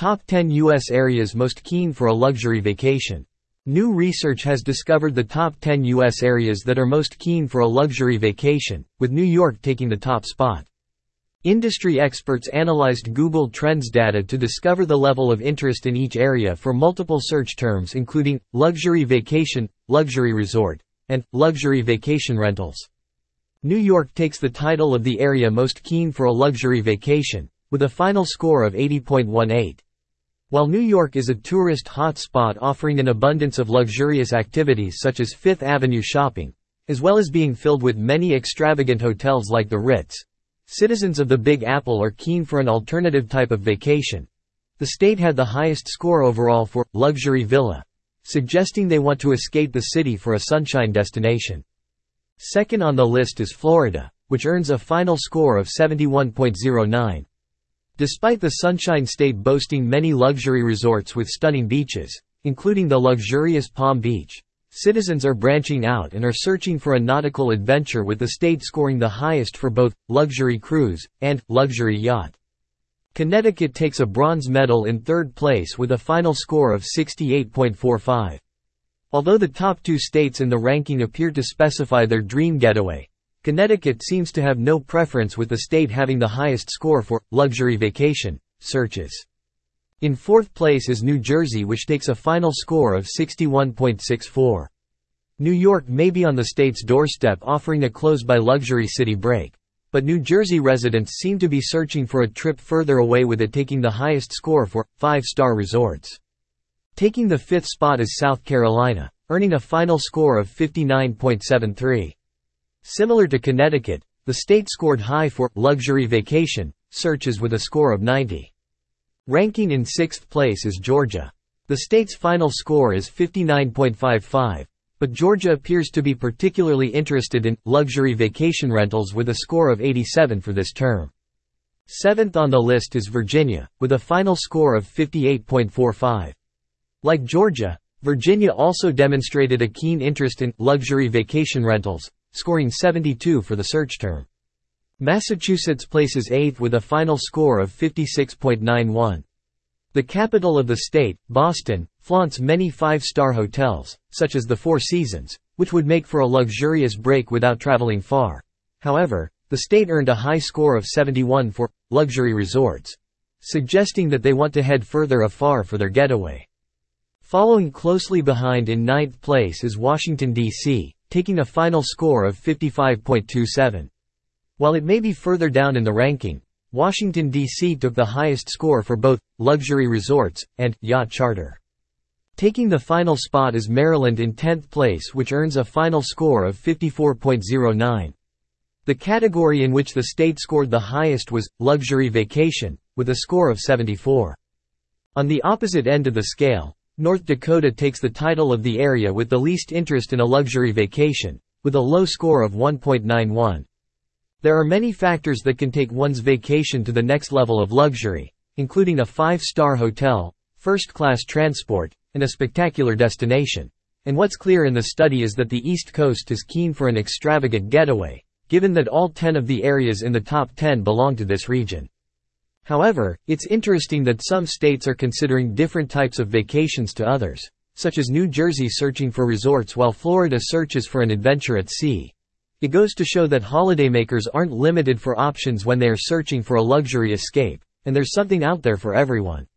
Top 10 U.S. areas most keen for a luxury vacation. New research has discovered the top 10 U.S. areas that are most keen for a luxury vacation, with New York taking the top spot. Industry experts analyzed Google Trends data to discover the level of interest in each area for multiple search terms including luxury vacation, luxury resort, and luxury vacation rentals. New York takes the title of the area most keen for a luxury vacation, with a final score of 80.18. While New York is a tourist hotspot offering an abundance of luxurious activities such as Fifth Avenue shopping, as well as being filled with many extravagant hotels like the Ritz, Citizens of the Big Apple are keen for an alternative type of vacation. The state had the highest score overall for luxury villa, suggesting they want to escape the city for a sunshine destination. Second on the list is Florida, which earns a final score of 71.09. Despite the sunshine state boasting many luxury resorts with stunning beaches, including the luxurious Palm Beach, Citizens are branching out and are searching for a nautical adventure with the state scoring the highest for both luxury cruise and luxury yacht. Connecticut takes a bronze medal in third place with a final score of 68.45. Although the top two states in the ranking appear to specify their dream getaway, Connecticut seems to have no preference with the state having the highest score for luxury vacation searches. In fourth place is New Jersey which takes a final score of 61.64. New York may be on the state's doorstep offering a close-by luxury city break. But New Jersey residents seem to be searching for a trip further away with it taking the highest score for five-star resorts. Taking the fifth spot is South Carolina, earning a final score of 59.73. Similar to Connecticut, the state scored high for luxury vacation searches with a score of 90. Ranking in sixth place is Georgia. The state's final score is 59.55, but Georgia appears to be particularly interested in luxury vacation rentals with a score of 87 for this term. Seventh on the list is Virginia, with a final score of 58.45. Like Georgia, Virginia also demonstrated a keen interest in luxury vacation rentals, scoring 72 for the search term. Massachusetts places 8th with a final score of 56.91. The capital of the state, Boston, flaunts many five-star hotels, such as the Four Seasons, which would make for a luxurious break without traveling far. However, the state earned a high score of 71 for luxury resorts, suggesting that they want to head further afar for their getaway. Following closely behind in ninth place is Washington, D.C., taking a final score of 55.27. While it may be further down in the ranking, Washington, D.C. took the highest score for both luxury resorts and yacht charter. Taking the final spot is Maryland in 10th place which earns a final score of 54.09. The category in which the state scored the highest was luxury vacation, with a score of 74. On the opposite end of the scale, North Dakota takes the title of the area with the least interest in a luxury vacation, with a low score of 1.91. There are many factors that can take one's vacation to the next level of luxury, including a five-star hotel, first-class transport, and a spectacular destination. And what's clear in the study is that the East Coast is keen for an extravagant getaway, given that all 10 of the areas in the top 10 belong to this region. However, it's interesting that some states are considering different types of vacations to others, such as New Jersey searching for resorts while Florida searches for an adventure at sea. It goes to show that holidaymakers aren't limited for options when they are searching for a luxury escape, and there's something out there for everyone.